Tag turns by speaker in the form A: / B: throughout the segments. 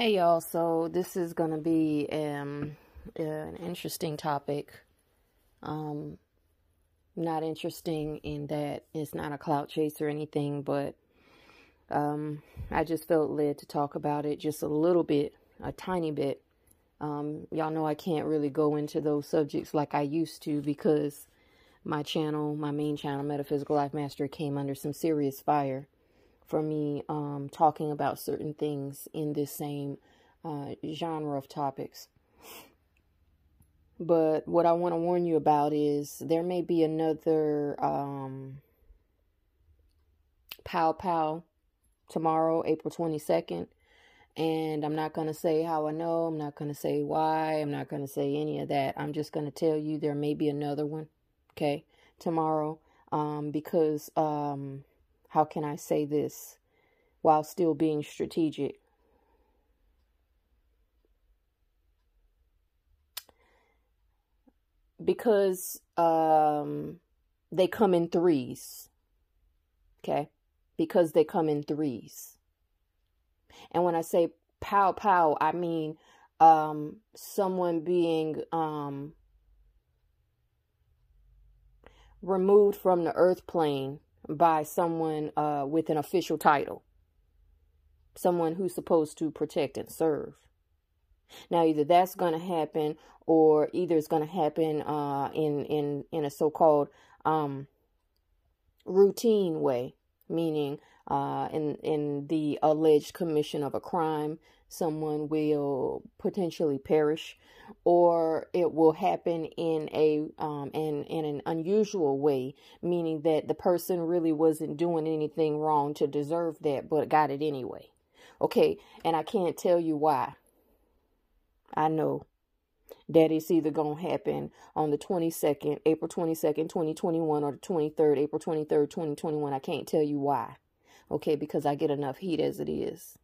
A: Hey y'all, so this is gonna be um, an interesting topic. Um, not interesting in that it's not a clout chase or anything, but um, I just felt led to talk about it just a little bit, a tiny bit. Um, y'all know I can't really go into those subjects like I used to because my channel, my main channel, Metaphysical Life Mastery, came under some serious fire for me um, talking about certain things in this same uh, genre of topics. But what I want to warn you about is there may be another um, Pow Pow tomorrow, April 22nd. And I'm not going to say how I know. I'm not going to say why. I'm not going to say any of that. I'm just going to tell you there may be another one, okay, tomorrow. Um, because um, how can I say this while still being strategic? Because um, they come in threes. Okay? Because they come in threes. And when I say pow pow, I mean um, someone being um, removed from the earth plane by someone uh, with an official title, someone who's supposed to protect and serve. Now, either that's going to happen, or either it's going to happen uh, in in in a so-called um, routine way, meaning uh, in in the alleged commission of a crime, someone will potentially perish, or it will happen in a um, in in an unusual way, meaning that the person really wasn't doing anything wrong to deserve that, but got it anyway. Okay, and I can't tell you why. I know that it's either to happen on the 22nd, April 22nd, 2021, or the 23rd, April 23rd, 2021. I can't tell you why. Okay, because I get enough heat as it is.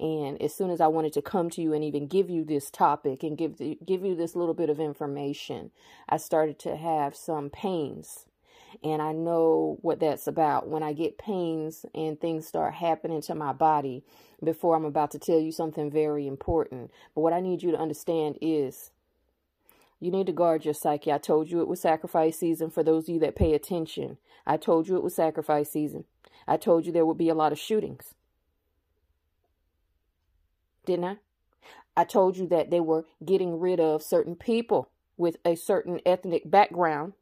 A: And as soon as I wanted to come to you and even give you this topic and give the, give you this little bit of information, I started to have some pains. And I know what that's about. When I get pains and things start happening to my body before I'm about to tell you something very important. But what I need you to understand is you need to guard your psyche. I told you it was sacrifice season for those of you that pay attention. I told you it was sacrifice season. I told you there would be a lot of shootings. Didn't I? I told you that they were getting rid of certain people with a certain ethnic background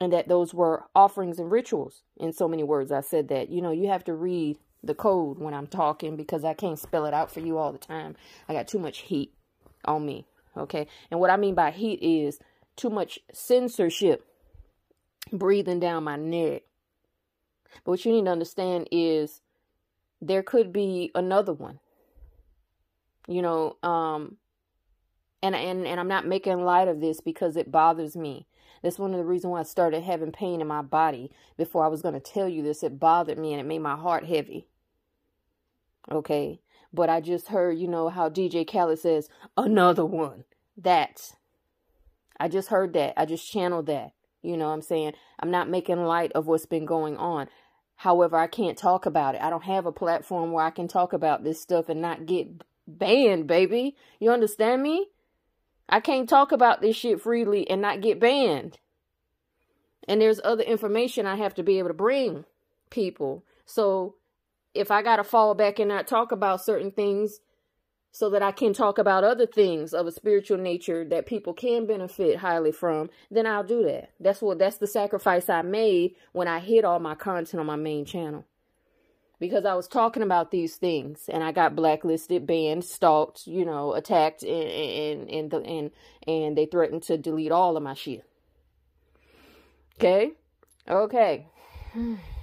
A: and that those were offerings and rituals. In so many words, I said that. You know, you have to read the code when I'm talking because I can't spell it out for you all the time. I got too much heat on me. Okay. And what I mean by heat is too much censorship breathing down my neck. But what you need to understand is there could be another one. You know, um and and and I'm not making light of this because it bothers me. That's one of the reasons why I started having pain in my body before I was going to tell you this. It bothered me and it made my heart heavy. Okay. But I just heard, you know, how DJ Khaled says, another one. That. I just heard that. I just channeled that. You know I'm saying? I'm not making light of what's been going on. However, I can't talk about it. I don't have a platform where I can talk about this stuff and not get banned, baby. You understand me? I can't talk about this shit freely and not get banned. And there's other information I have to be able to bring people. So if I got to fall back and not talk about certain things, so that I can talk about other things of a spiritual nature that people can benefit highly from, then I'll do that. That's what that's the sacrifice I made when I hid all my content on my main channel. Because I was talking about these things and I got blacklisted, banned, stalked, you know, attacked and and and the, and, and they threatened to delete all of my shit. Okay? Okay.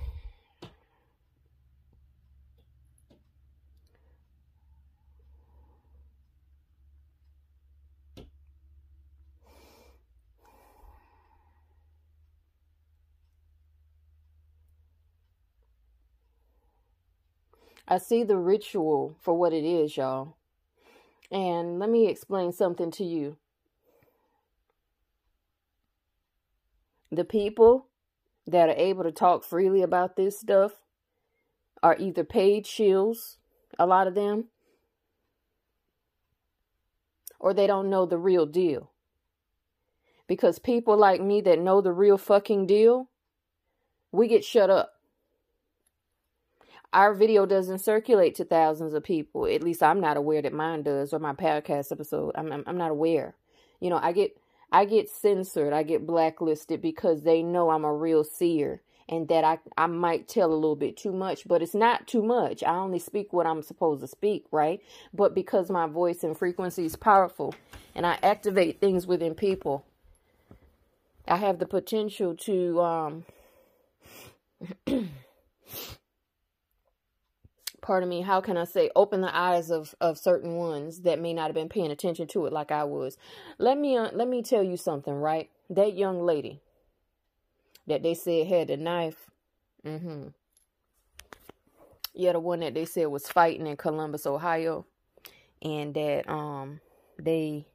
A: I see the ritual for what it is, y'all. And let me explain something to you. The people that are able to talk freely about this stuff are either paid shills, a lot of them, or they don't know the real deal. Because people like me that know the real fucking deal, we get shut up. Our video doesn't circulate to thousands of people. At least I'm not aware that mine does or my podcast episode. I'm, I'm, I'm not aware. You know, I get I get censored, I get blacklisted because they know I'm a real seer and that I, I might tell a little bit too much, but it's not too much. I only speak what I'm supposed to speak, right? But because my voice and frequency is powerful and I activate things within people, I have the potential to um pardon me, how can I say, open the eyes of, of certain ones that may not have been paying attention to it like I was. Let me uh, let me tell you something, right? That young lady that they said had a knife. Mm-hmm. Yeah, the one that they said was fighting in Columbus, Ohio, and that um they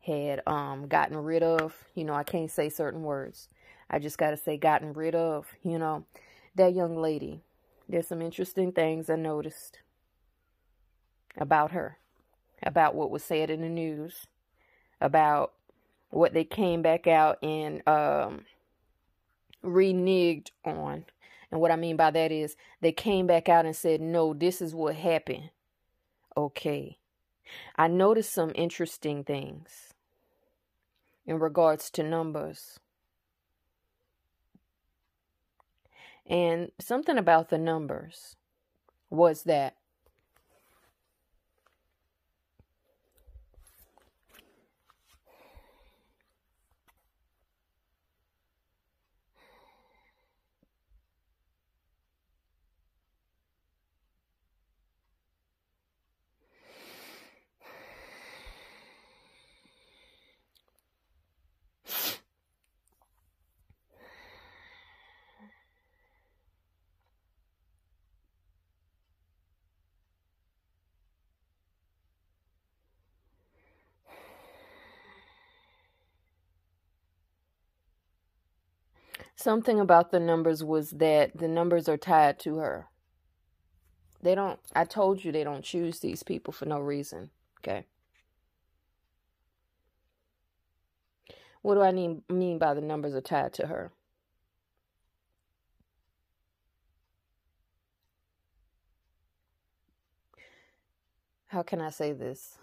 A: had um gotten rid of. You know, I can't say certain words. I just got to say gotten rid of. You know, that young lady. There's some interesting things I noticed about her, about what was said in the news, about what they came back out and um reneged on. And what I mean by that is they came back out and said, no, this is what happened. Okay. I noticed some interesting things in regards to numbers. And something about the numbers was that Something about the numbers was that the numbers are tied to her. They don't, I told you they don't choose these people for no reason. Okay. What do I mean, mean by the numbers are tied to her? How can I say this?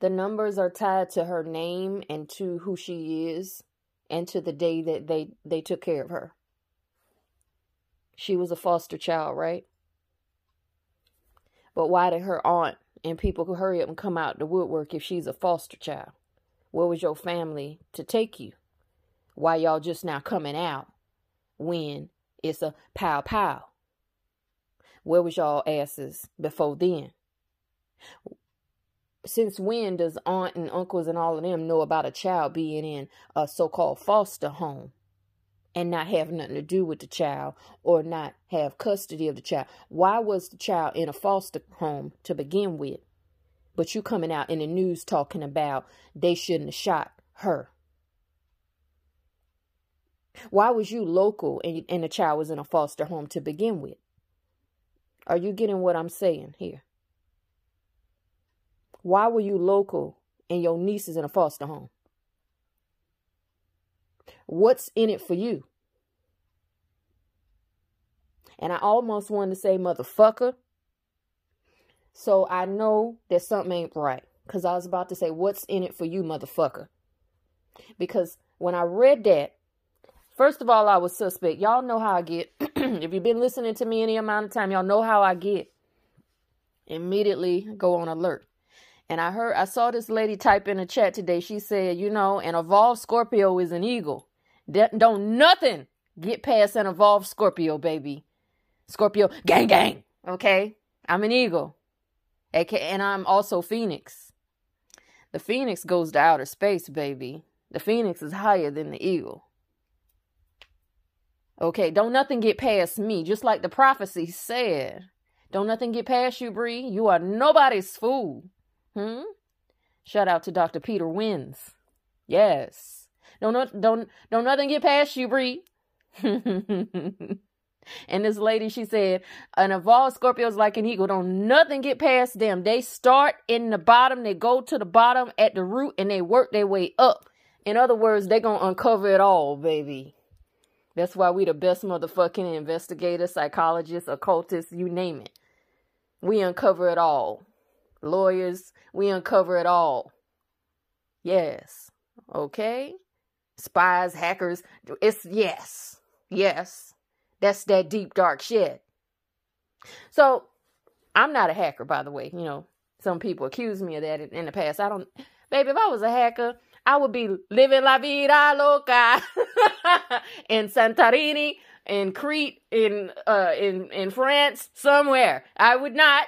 A: The numbers are tied to her name and to who she is and to the day that they, they took care of her. She was a foster child, right? But why did her aunt and people who hurry up and come out the woodwork if she's a foster child? Where was your family to take you? Why y'all just now coming out when it's a pow pow? Where was y'all asses before then? Since when does aunt and uncles and all of them know about a child being in a so-called foster home and not have nothing to do with the child or not have custody of the child? Why was the child in a foster home to begin with but you coming out in the news talking about they shouldn't have shot her? Why was you local and, and the child was in a foster home to begin with? Are you getting what i'm saying here why were you local and your niece is in a foster home? What's in it for you? And I almost wanted to say motherfucker. So I know that something ain't right. Because I was about to say, what's in it for you, motherfucker? Because when I read that, first of all, I was suspect. Y'all know how I get. if you've been listening to me any amount of time, y'all know how I get. Immediately go on alert. And I heard, I saw this lady type in a chat today. She said, you know, an evolved Scorpio is an eagle. Don't nothing get past an evolved Scorpio, baby. Scorpio, gang, gang. Okay. I'm an eagle. And I'm also Phoenix. The Phoenix goes to outer space, baby. The Phoenix is higher than the eagle. Okay, don't nothing get past me, just like the prophecy said. Don't nothing get past you, Bree. You are nobody's fool. Hmm? Shout out to Dr. Peter Wins. Yes. Don't don't don't nothing get past you, Bree. And this lady, she said, an evolved Scorpio's like an eagle. Don't nothing get past them. They start in the bottom, they go to the bottom at the root, and they work their way up. In other words, they gonna uncover it all, baby. That's why we the best motherfucking investigators, psychologists, occultists, you name it. We uncover it all. Lawyers, we uncover it all. Yes. Okay? Spies, hackers, it's yes. Yes. That's that deep dark shit. So, I'm not a hacker, by the way. You know, some people accuse me of that in the past. I don't, baby, if I was a hacker, I would be living la vida loca in Santorini, in Crete, in uh in in France, somewhere. I would not,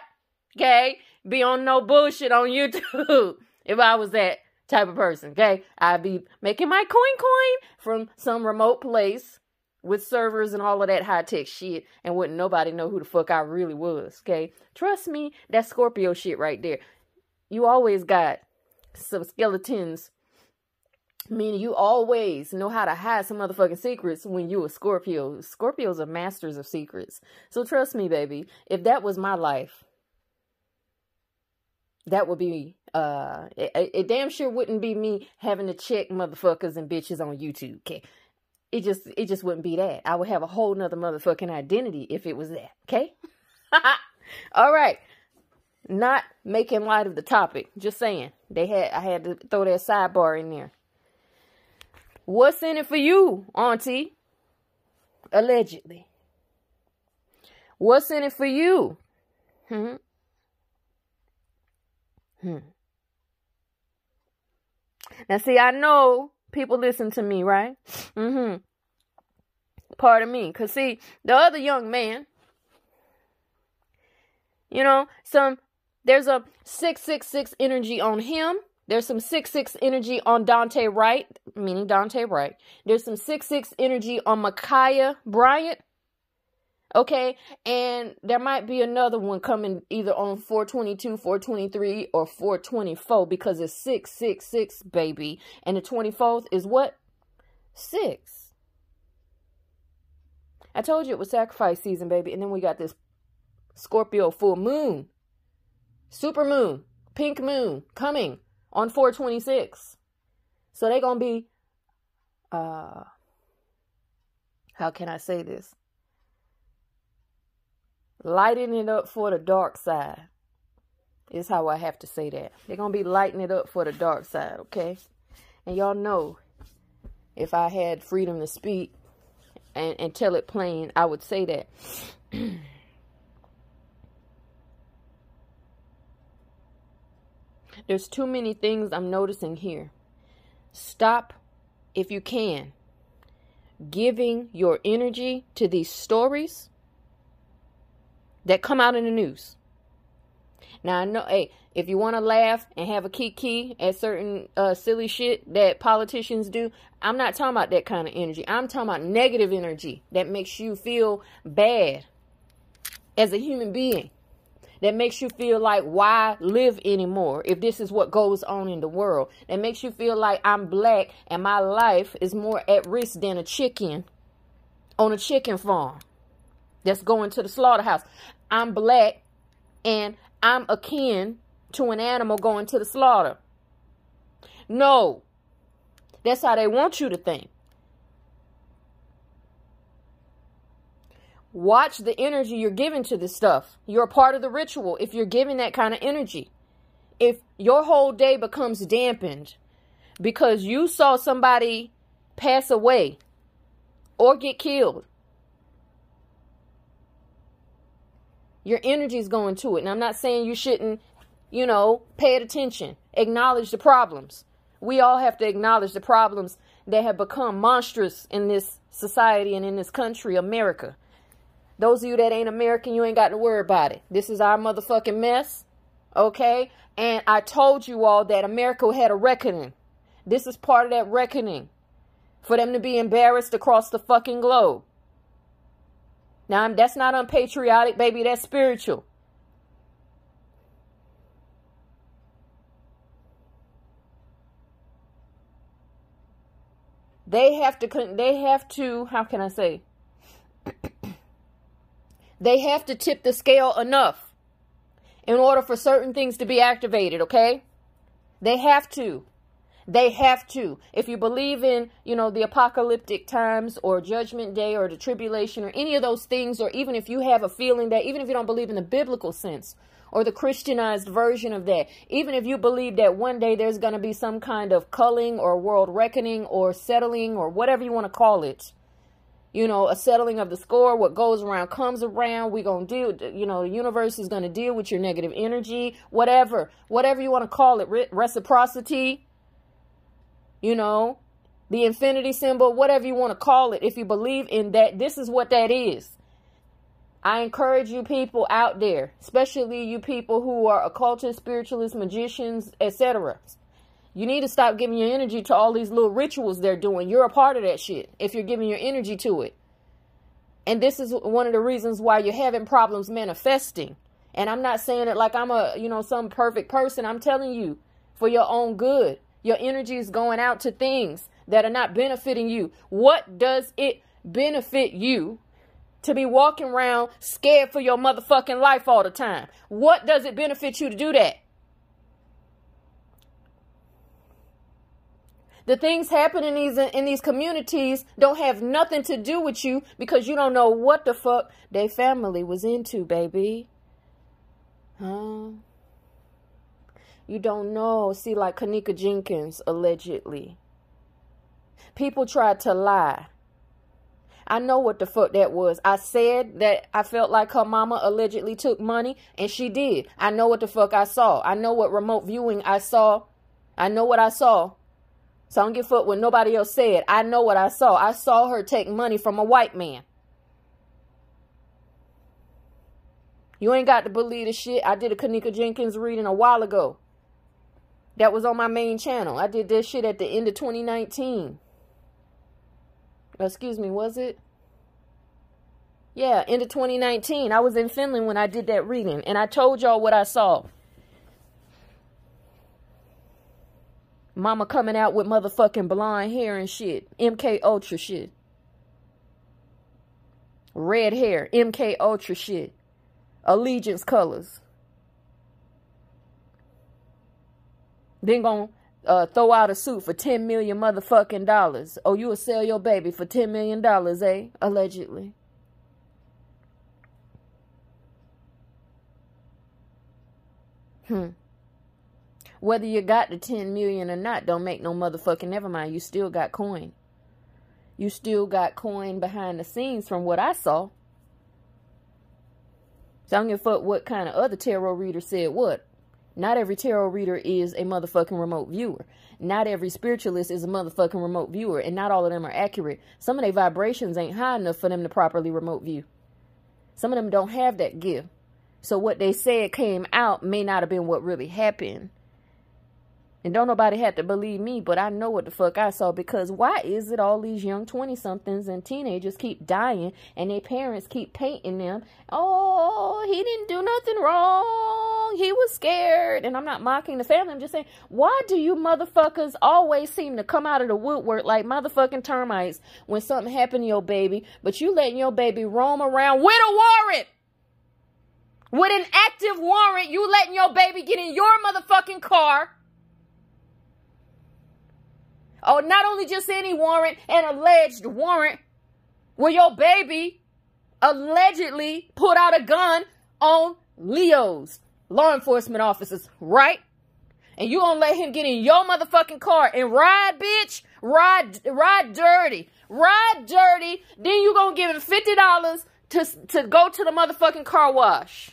A: okay, be on no bullshit on YouTube if I was that type of person. Okay, I'd be making my coin coin from some remote place with servers and all of that high tech shit, and wouldn't nobody know who the fuck I really was. Okay, trust me, that Scorpio shit right there. You always got some skeletons Meaning you always know how to hide some motherfucking secrets when you a Scorpio. Scorpios are masters of secrets. So trust me, baby, if that was my life, that would be uh it, it damn sure wouldn't be me having to check motherfuckers and bitches on YouTube. Okay. It just it just wouldn't be that. I would have a whole nother motherfucking identity if it was that. Okay? All right. Not making light of the topic. Just saying. They had I had to throw that sidebar in there. What's in it for you, Auntie? Allegedly. What's in it for you? Hmm. Hmm. Now, see, I know people listen to me, right? Mm-hmm. Pardon me. Because, see, the other young man, you know, some, there's a 666 energy on him there's some 6-6 energy on Daunte Wright, meaning Daunte Wright. There's some 6-6 energy on Ma'Khia Bryant. Okay, and there might be another one coming either on 422, 423, or 424 because it's 666, baby. And the 24th is what? 6. I told you it was sacrifice season, baby. And then we got this Scorpio full moon, super moon, pink moon coming on 426. So they're going to be, uh, how can I say this? Lighting it up for the dark side is how I have to say that. They're going to be lighting it up for the dark side, okay? And y'all know if I had freedom to speak and, and tell it plain, I would say that. There's too many things I'm noticing here. Stop, if you can, giving your energy to these stories that come out in the news. Now I know, hey, if you want to laugh and have a kiki at certain uh, silly shit that politicians do, I'm not talking about that kind of energy. I'm talking about negative energy that makes you feel bad as a human being that makes you feel like why live anymore if this is what goes on in the world that makes you feel like i'm black and my life is more at risk than a chicken on a chicken farm that's going to the slaughterhouse i'm black and i'm akin to an animal going to the slaughter no that's how they want you to think Watch the energy you're giving to this stuff. You're a part of the ritual if you're giving that kind of energy. If your whole day becomes dampened because you saw somebody pass away or get killed, your energy is going to it. And I'm not saying you shouldn't, you know, pay it attention, acknowledge the problems. We all have to acknowledge the problems that have become monstrous in this society and in this country, America. Those of you that ain't American, you ain't got to worry about it. This is our motherfucking mess. Okay? And I told you all that America had a reckoning. This is part of that reckoning. For them to be embarrassed across the fucking globe. Now, that's not unpatriotic, baby. That's spiritual. They have to, they have to, how can I say? They have to tip the scale enough in order for certain things to be activated, okay? They have to. They have to. If you believe in, you know, the apocalyptic times or judgment day or the tribulation or any of those things, or even if you have a feeling that, even if you don't believe in the biblical sense or the Christianized version of that, even if you believe that one day there's going to be some kind of culling or world reckoning or settling or whatever you want to call it, you know, a settling of the score. What goes around comes around. We're going to deal, you know, the universe is going to deal with your negative energy, whatever, whatever you want to call it, re- reciprocity, you know, the infinity symbol, whatever you want to call it. If you believe in that, this is what that is. I encourage you people out there, especially you people who are occultists, spiritualists, magicians, etc. You need to stop giving your energy to all these little rituals they're doing. You're a part of that shit if you're giving your energy to it. And this is one of the reasons why you're having problems manifesting. And I'm not saying it like I'm a, you know, some perfect person. I'm telling you for your own good. Your energy is going out to things that are not benefiting you. What does it benefit you to be walking around scared for your motherfucking life all the time? What does it benefit you to do that? The things happening in these in these communities don't have nothing to do with you because you don't know what the fuck their family was into, baby. Huh? You don't know. See, like Kenneka Jenkins, allegedly. People tried to lie. I know what the fuck that was. I said that I felt like her mama allegedly took money, and she did. I know what the fuck I saw. I know what remote viewing I saw. I know what I saw. So I don't give a fuck what nobody else said. I know what I saw. I saw her take money from a white man. You ain't got to believe the shit. I did a Kenneka Jenkins reading a while ago. That was on my main channel. I did this shit at the end of 2019. Excuse me, was it? Yeah, end of 2019. I was in Finland when I did that reading, and I told y'all what I saw. Mama coming out with motherfucking blonde hair and shit. MK Ultra shit. Red hair. MK Ultra shit. Allegiance colors. Then gonna uh, throw out a suit for 10 million motherfucking dollars. Oh, you will sell your baby for 10 million dollars, eh? Allegedly. Hmm. Whether you got the 10 million or not don't make no motherfucking never mind. You still got coin. You still got coin behind the scenes from what I saw. So I don't give a fuck what kind of other tarot reader said what. Not every tarot reader is a motherfucking remote viewer. Not every spiritualist is a motherfucking remote viewer. And not all of them are accurate. Some of their vibrations ain't high enough for them to properly remote view. Some of them don't have that gift. So what they said came out may not have been what really happened. And don't nobody have to believe me, but I know what the fuck I saw because why is it all these young 20 somethings and teenagers keep dying and their parents keep painting them? Oh, he didn't do nothing wrong. He was scared. And I'm not mocking the family. I'm just saying, why do you motherfuckers always seem to come out of the woodwork like motherfucking termites when something happened to your baby, but you letting your baby roam around with a warrant? With an active warrant, you letting your baby get in your motherfucking car Oh, not only just any warrant, an alleged warrant where your baby allegedly put out a gun on LEOs law enforcement officers, right? And you gonna let him get in your motherfucking car and ride, bitch? Ride, ride dirty. Ride dirty. Then you gonna give him $50 to, to go to the motherfucking car wash.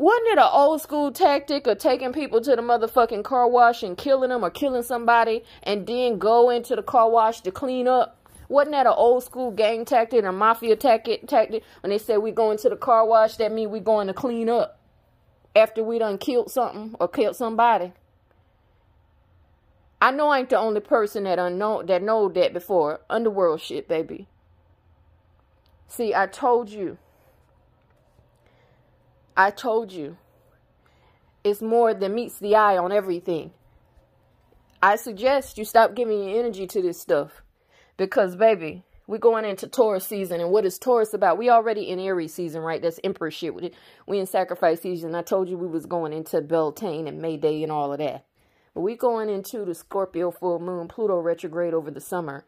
A: Wasn't it an old school tactic of taking people to the motherfucking car wash and killing them or killing somebody and then go into the car wash to clean up? Wasn't that an old school gang tactic or mafia tactic, tactic when they said we going to the car wash, that mean we going to clean up after we done killed something or killed somebody? I know I ain't the only person that unknown that know that before. Underworld shit, baby. See, I told you. I told you. It's more than meets the eye on everything. I suggest you stop giving your energy to this stuff. Because, baby, We're going into Taurus season. And what is Taurus about? We already in Aries season, right? That's Emperor shit. We in sacrifice season. I told you we was going into Beltane and May Day and all of that. But we going into the Scorpio full moon, Pluto retrograde over the summer.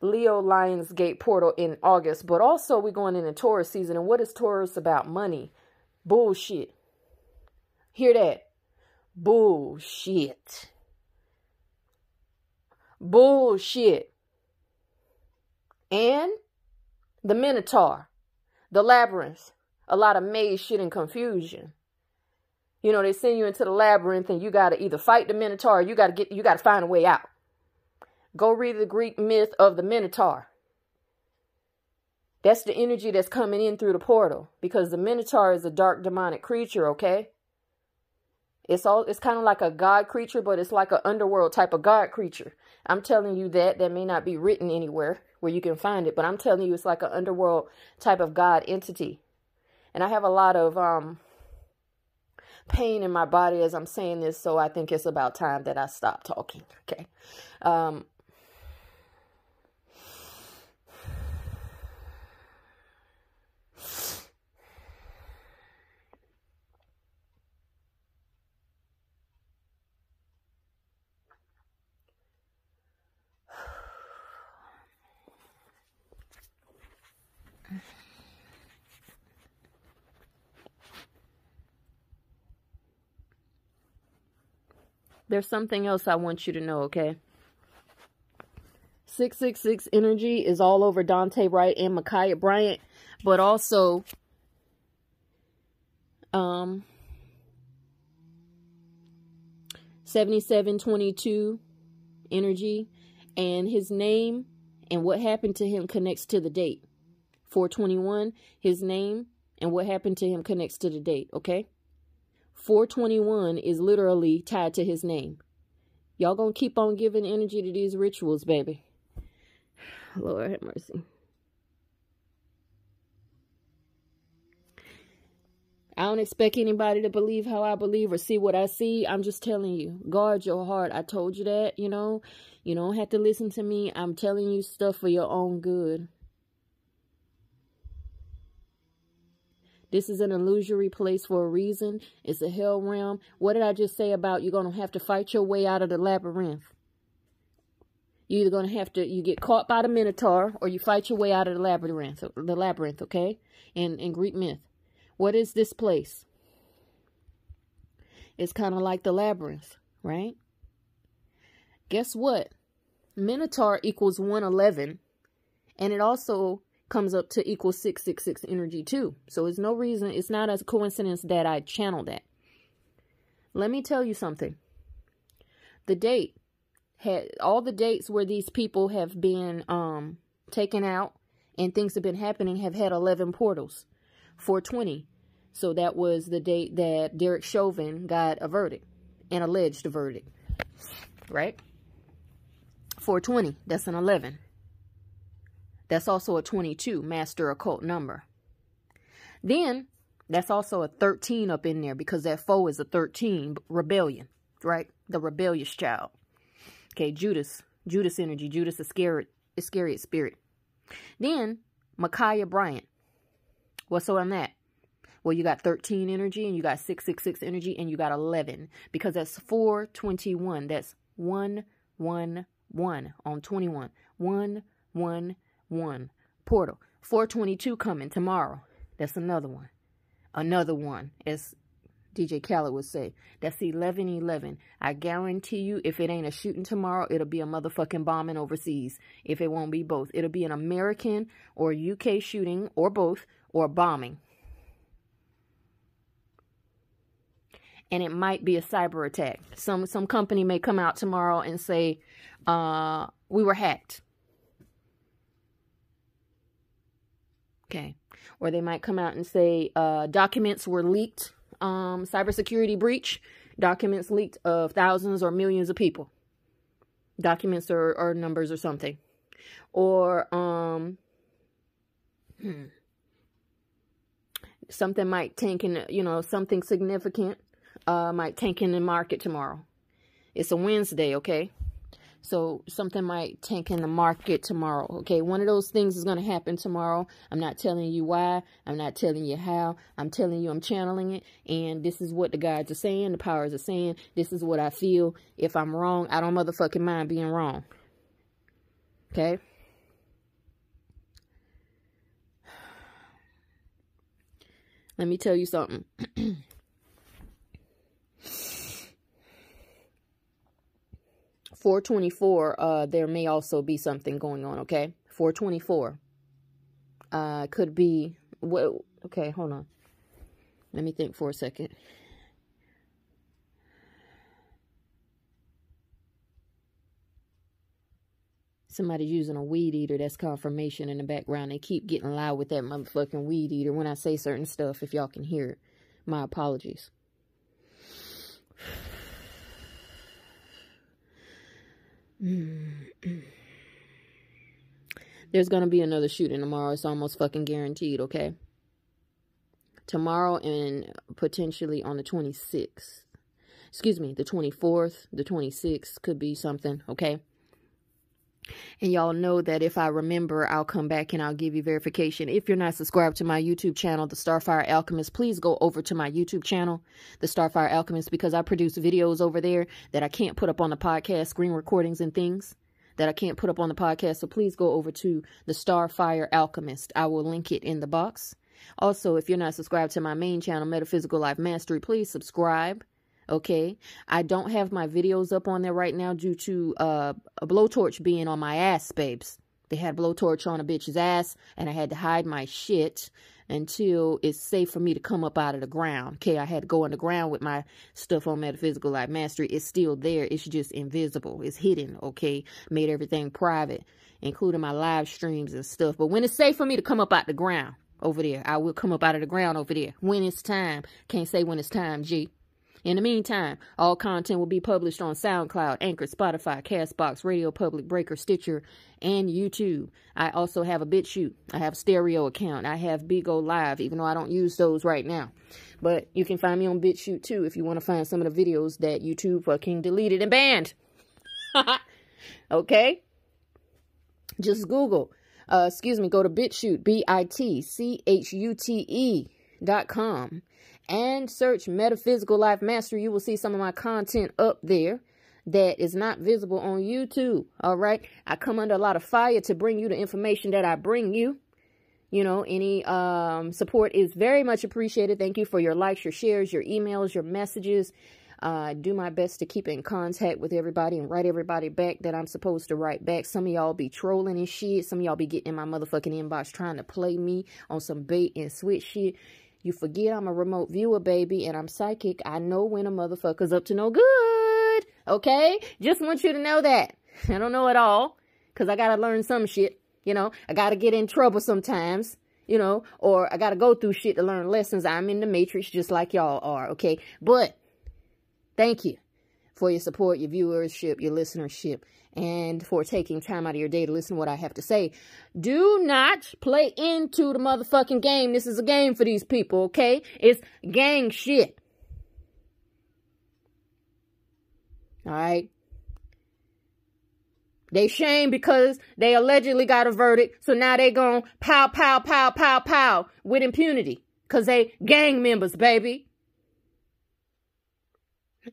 A: Leo Lionsgate portal in August. But also we're going into Taurus season. And what is Taurus about? Money. Bullshit. Hear that? Bullshit. Bullshit. And the Minotaur, the labyrinth, a lot of maze shit and confusion. You know, they send you into the labyrinth and you got to either fight the Minotaur or you got to get, you got to find a way out. Go read the Greek myth of the Minotaur. That's the energy that's coming in through the portal because the Minotaur is a dark demonic creature, okay? It's all it's kind of like a god creature, but it's like an underworld type of god creature. I'm telling you that that may not be written anywhere where you can find it, but I'm telling you it's like an underworld type of god entity. And I have a lot of um pain in my body as I'm saying this, so I think it's about time that I stop talking. Okay. Um There's something else I want you to know, okay? 666 energy is all over Daunte Wright and Ma'Khia Bryant, but also um 7722 energy and his name and what happened to him connects to the date. 421, his name and what happened to him connects to the date, okay? 421 is literally tied to his name. Y'all gonna keep on giving energy to these rituals, baby. Lord have mercy. I don't expect anybody to believe how I believe or see what I see. I'm just telling you, guard your heart. I told you that, you know. You don't have to listen to me. I'm telling you stuff for your own good. This is an illusory place for a reason. It's a hell realm. What did I just say about you're going to have to fight your way out of the labyrinth? You're either going to have to, you get caught by the Minotaur or you fight your way out of the labyrinth, the labyrinth, okay? In, in Greek myth. What is this place? It's kind of like the labyrinth, right? Guess what? Minotaur equals 111. And it also comes up to equal 666 energy too. So it's no reason, it's not a coincidence that I channeled that. Let me tell you something. The date had all the dates where these people have been um taken out and things have been happening have had 11 portals. 420. So that was the date that Derek Chauvin got a verdict, an alleged verdict. Right? 420, that's an 11. That's also a 22, master occult number. Then, that's also a 13 up in there because that foe is a 13, rebellion, right? The rebellious child. Okay, Judas, Judas energy, Judas Iscariot, Iscariot spirit. Then, Ma'Khia Bryant. What's so on that? Well, you got 13 energy and you got 666 energy and you got 11 because that's 421. That's 111 on 21. 111 one. Portal. 422 coming tomorrow. That's another one. Another one, as DJ Khaled would say. That's 1111. I guarantee you, if it ain't a shooting tomorrow, it'll be a motherfucking bombing overseas. If it won't be both. It'll be an American or UK shooting, or both, or bombing. And it might be a cyber attack. Some some company may come out tomorrow and say, uh, we were hacked. Okay. Or they might come out and say uh, documents were leaked, um, cybersecurity breach, documents leaked of thousands or millions of people. Documents or, or numbers or something. Or um, hmm, something might tank in, you know, something significant uh, might tank in the market tomorrow. It's a Wednesday, okay? So something might tank in the market tomorrow. Okay, one of those things is going to happen tomorrow. I'm not telling you why. I'm not telling you how. I'm telling you I'm channeling it. And this is what the guides are saying. The powers are saying. This is what I feel. If I'm wrong, I don't motherfucking mind being wrong. Okay. Let me tell you something. 424, uh, there may also be something going on, okay? 424. Uh, could be, what, okay, hold on. Let me think for a second. Somebody's using a weed eater, that's confirmation in the background. They keep getting loud with that motherfucking weed eater when I say certain stuff, if y'all can hear it. My apologies. Mm-hmm. There's going to be another shooting tomorrow. It's almost fucking guaranteed, okay? Tomorrow and potentially on the 26th. Excuse me, the 24th, the 26th could be something, okay? And y'all know that if I remember, I'll come back and I'll give you verification. If you're not subscribed to my YouTube channel, The Starfire Alchemist, please go over to my YouTube channel, The Starfire Alchemist, because I produce videos over there that I can't put up on the podcast, screen recordings and things that I can't put up on the podcast. So please go over to The Starfire Alchemist. I will link it in the box. Also, if you're not subscribed to my main channel, Metaphysical Life Mastery, please subscribe okay? I don't have my videos up on there right now due to uh, a blowtorch being on my ass babes. They had blowtorch on a bitch's ass and i had to hide my shit until it's safe for me to come up out of the ground. Okay i had to go underground with my stuff on metaphysical life mastery. It's still there. It's just invisible. It's hidden okay? Made everything private including my live streams and stuff. But when it's safe for me to come up out the ground over there i will come up out of the ground over there. When it's time. Can't say when it's time g in the meantime, all content will be published on SoundCloud, Anchor, Spotify, Castbox, Radio Public, Breaker, Stitcher, and YouTube. I also have a BitChute. I have a stereo account. I have Bigo Live, even though I don't use those right now. But you can find me on BitChute too if you want to find some of the videos that YouTube fucking deleted and banned. okay? Just Google. Uh, excuse me, go to BitChute, B-I-T-C-H-U-T-E dot com and search Metaphysical Life Mastery. You will see some of my content up there that is not visible on YouTube. All right. I come under a lot of fire to bring you the information that I bring you. You know, any um, support is very much appreciated. Thank you for your likes, your shares, your emails, your messages. Uh, I do my best to keep in contact with everybody and write everybody back that I'm supposed to write back. Some of y'all be trolling and shit. Some of y'all be getting in my motherfucking inbox trying to play me on some bait and switch shit. You forget I'm a remote viewer, baby, and I'm psychic. I know when a motherfucker's up to no good. Okay? Just want you to know that. I don't know it all, because I got to learn some shit. You know, I got to get in trouble sometimes, you know, or I got to go through shit to learn lessons. I'm in the matrix just like y'all are, okay? But thank you for your support, your viewership, your listenership and for taking time out of your day to listen to what I have to say. Do not play into the motherfucking game. This is a game for these people, okay? It's gang shit. All right? They shame because they allegedly got a verdict. So now they going pow, pow, pow, pow, pow with impunity. Because they gang members, baby.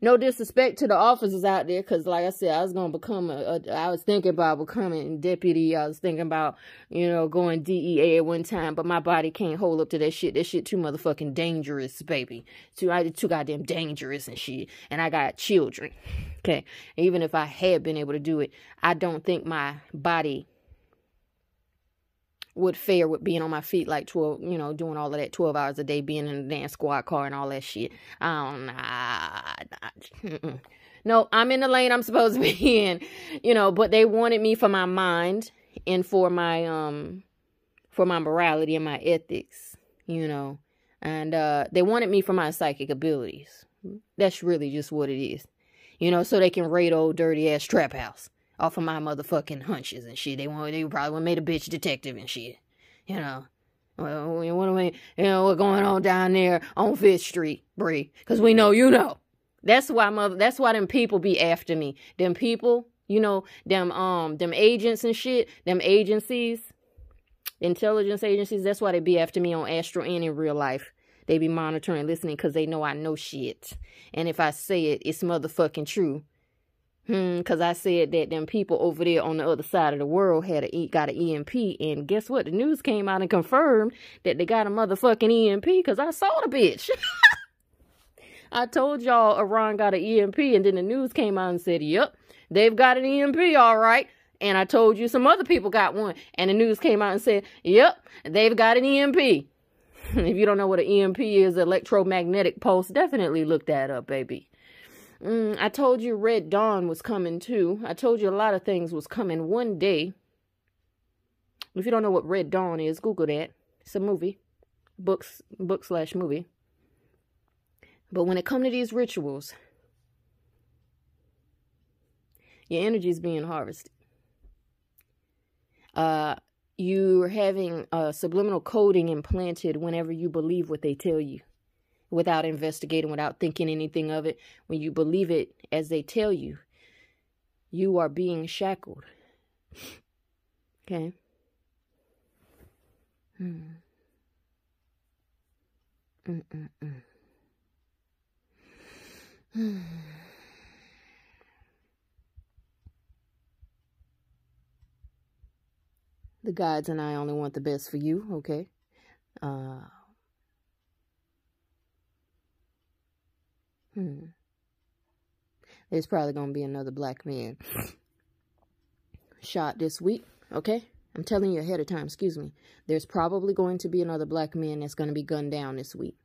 A: No disrespect to the officers out there, because like I said, I was gonna become a, a. I was thinking about becoming deputy. I was thinking about, you know, going DEA at one time, but my body can't hold up to that shit. That shit too motherfucking dangerous, baby. Too, I too goddamn dangerous and shit. And I got children. Okay, even if I had been able to do it, I don't think my body would fare with being on my feet like 12, you know, doing all of that 12 hours a day, being in a dance squad car and all that shit. I don't know. No, I'm in the lane I'm supposed to be in, you know, but they wanted me for my mind and for my, um, for my morality and my ethics, you know, and, uh, they wanted me for my psychic abilities. That's really just what it is, you know, so they can raid old dirty ass trap house off of my motherfucking hunches and shit. They want they probably would made a bitch detective and shit. You know. Well, what do we, you know, what's going on down there on Fifth Street, Bree? Because we know you know. That's why mother. That's why them people be after me. Them people, You know, them um them agents and shit, them agencies, intelligence agencies, that's why they be after me on Astro and in real life. They be monitoring, listening, because they know I know shit. And if I say it, it's motherfucking true. Hmm, because I said that them people over there on the other side of the world had a got an EMP, and guess what? The news came out and confirmed that they got a motherfucking EMP because I saw the bitch. I told y'all Iran got an EMP, and then the news came out and said, "Yep, they've got an EMP, all right." And I told you some other people got one, and the news came out and said, "Yep, they've got an EMP." if you don't know what an EMP is, electromagnetic pulse, definitely look that up, baby. Mm, I told you Red Dawn was coming too. I told you a lot of things was coming one day. If you don't know what Red Dawn is, Google that. It's a movie, books, book slash movie. But when it come to these rituals, your energy is being harvested. Uh, you're having a subliminal coding implanted whenever you believe what they tell you without investigating, without thinking anything of it. When you believe it as they tell you, you are being shackled. Okay? Hmm. The guides and I only want the best for you, okay? Uh, hmm. There's probably going to be another black man shot this week, okay? I'm telling you ahead of time, excuse me. There's probably going to be another black man that's going to be gunned down this week.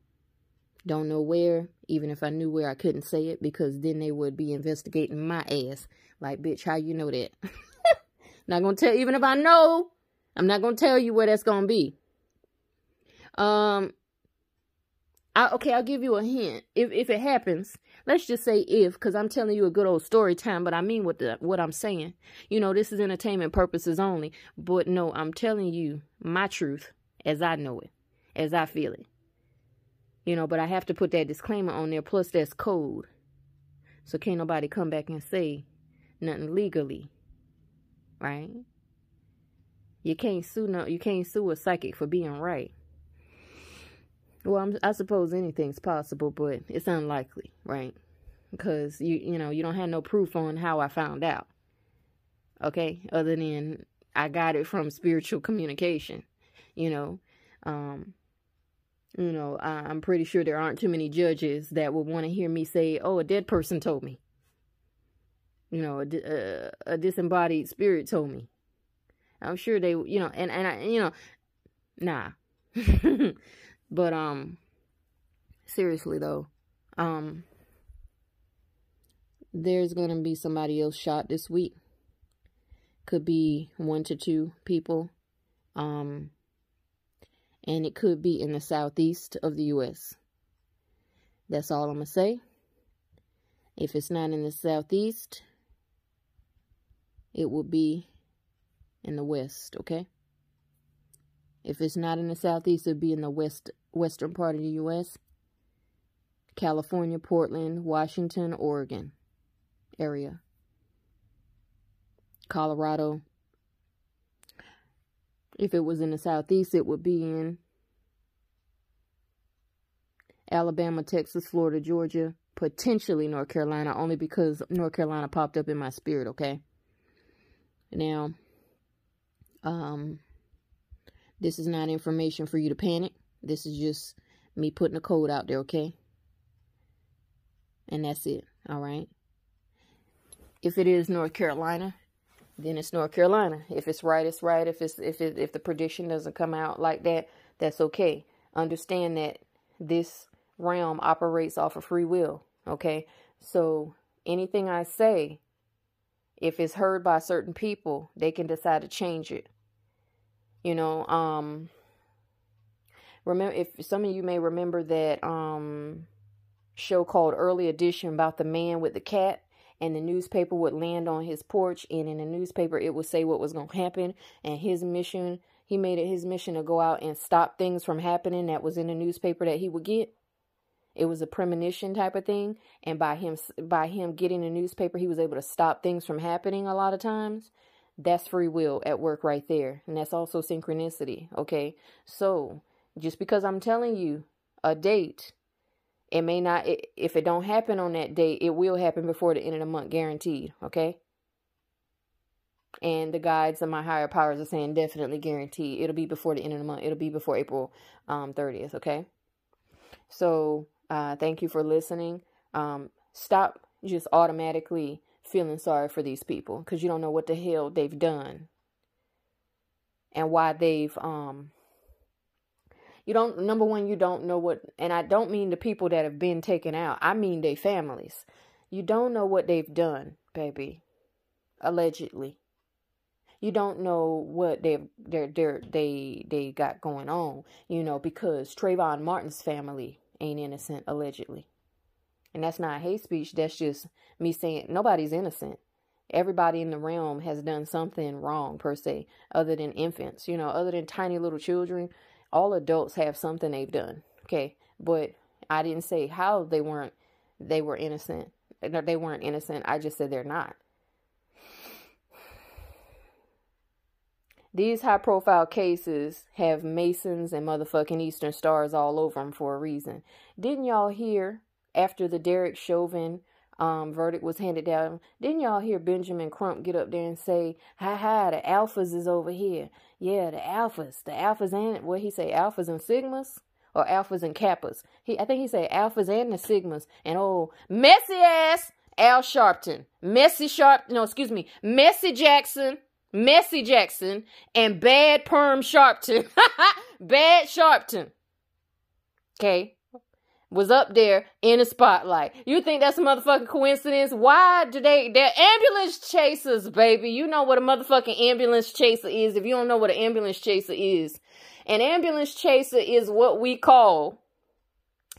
A: Don't know where. Even if I knew where, I couldn't say it because then they would be investigating my ass. Like, bitch, how you know that? not gonna tell. Even if I know, I'm not gonna tell you where that's gonna be. Um. I, okay, I'll give you a hint. If if it happens, let's just say if, because I'm telling you a good old story time, but I mean what the what I'm saying. You know, this is entertainment purposes only. But no, I'm telling you my truth as I know it, as I feel it. You know, but I have to put that disclaimer on there. Plus, that's code. So can't nobody come back and say nothing legally. Right? You can't sue no you can't sue a psychic for being right. Well, I'm, I suppose anything's possible, but it's unlikely, right? Because you you know you don't have no proof on how I found out. Okay, other than I got it from spiritual communication, you know. Um, you know, I, am pretty sure there aren't too many judges that would want to hear me say, "Oh, a dead person told me." You know, a, a, a disembodied spirit told me. I'm sure they, you know, and and I, you know, nah. but um, seriously though, um, there's gonna be somebody else shot this week. Could be one to two people. Um, and it could be in the southeast of the U.S. That's all I'm going to say. If it's not in the southeast, it will be in the west, okay? If it's not in the southeast, it'd be in the west western part of the U.S. California, Portland, Washington, Oregon area. Colorado, if it was in the southeast, it would be in Alabama, Texas, Florida, Georgia, potentially North Carolina, only because North Carolina popped up in my spirit, okay? Now, um, this is not information for you to panic. This is just me putting a code out there, okay? And that's it, all right? If it is North Carolina, then it's North Carolina. If it's right, it's right. If it's if it, if the prediction doesn't come out like that, that's okay. Understand that this realm operates off of free will. Okay, so anything I say, if it's heard by certain people, they can decide to change it. You know, um, remember if some of you may remember that um show called Early Edition about the man with the cat and the newspaper would land on his porch and in the newspaper it would say what was going to happen and his mission he made it his mission to go out and stop things from happening that was in the newspaper that he would get It was a premonition type of thing, and by him by him getting a newspaper, he was able to stop things from happening a lot of times. That's free will at work right there, and that's also synchronicity. Okay, so just because I'm telling you a date, it may not. It, if it don't happen on that date, it will happen before the end of the month, guaranteed. Okay. And the guides of my higher powers are saying definitely guaranteed. It'll be before the end of the month. It'll be before April um, 30th. Okay. So uh, thank you for listening. Um, stop just automatically feeling sorry for these people because you don't know what the hell they've done and why they've um you don't number one you don't know what and i don't mean the people that have been taken out i mean their families you don't know what they've done baby allegedly you don't know what they've they they they they got going on you know because Trayvon Martin's family ain't innocent, allegedly. And that's not hate speech. That's just me saying nobody's innocent. Everybody in the realm has done something wrong, per se, other than infants, you know, other than tiny little children. All adults have something they've done. Okay. But I didn't say how they weren't, they were innocent. They weren't innocent. I just said they're not. These high profile cases have Masons and motherfucking Eastern Stars all over them for a reason. Didn't y'all hear after the Derek Chauvin um, verdict was handed down? Didn't y'all hear Benjamin Crump get up there and say, "Ha ha, the alphas is over here. Yeah, the alphas, the alphas and what he say, alphas and sigmas." Or alphas and kappas. He, I think he said alphas and the sigmas. And oh, messy ass Al Sharpton, messy Sharp, no, excuse me, messy Jackson, Messy Jackson, and Bad Perm Sharpton. Bad Sharpton. Okay. Was up there in the spotlight. You think that's a motherfucking coincidence? Why do they, they're ambulance chasers, baby. You know what a motherfucking ambulance chaser is. If you don't know what an ambulance chaser is, an ambulance chaser is what we call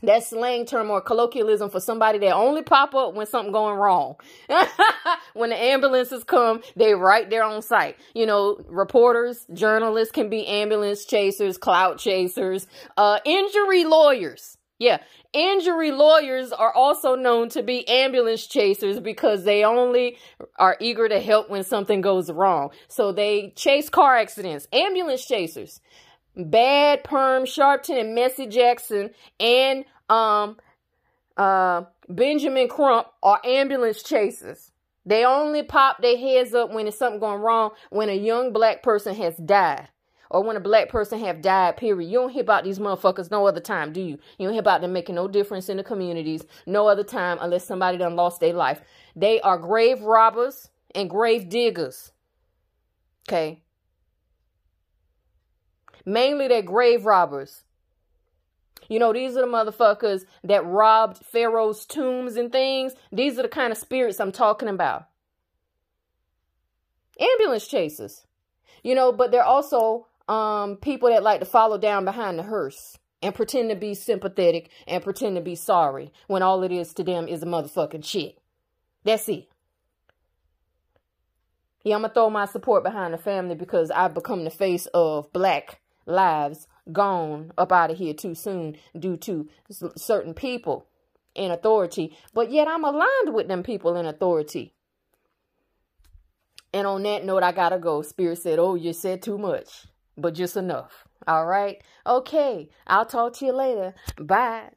A: that slang term or colloquialism for somebody that only pop up when something going wrong. when the ambulances come, they right there on site. You know, reporters, journalists can be ambulance chasers, clout chasers, uh, injury lawyers. Yeah, injury lawyers are also known to be ambulance chasers because they only are eager to help when something goes wrong. So they chase car accidents, ambulance chasers. Bad Perm Sharpton and Messy Jackson and um uh Benjamin Crump are ambulance chasers. They only pop their heads up when it's something going wrong when a young black person has died. Or when a black person have died, period. You don't hear about these motherfuckers no other time, do you? You don't hear about them making no difference in the communities no other time unless somebody done lost their life. They are grave robbers and grave diggers. Okay. Mainly they're grave robbers. You know, these are the motherfuckers that robbed Pharaoh's tombs and things. These are the kind of spirits I'm talking about. Ambulance chasers. You know, but they're also um people that like to follow down behind the hearse and pretend to be sympathetic and pretend to be sorry when all it is to them is a motherfucking shit. That's it. Yeah, I'm gonna throw my support behind the family because I've become the face of black lives gone up out of here too soon due to certain people in authority. But yet I'm aligned with them people in authority. And on that note, I gotta go. Spirit said, Oh, you said too much, but just enough. All right. Okay. I'll talk to you later. Bye.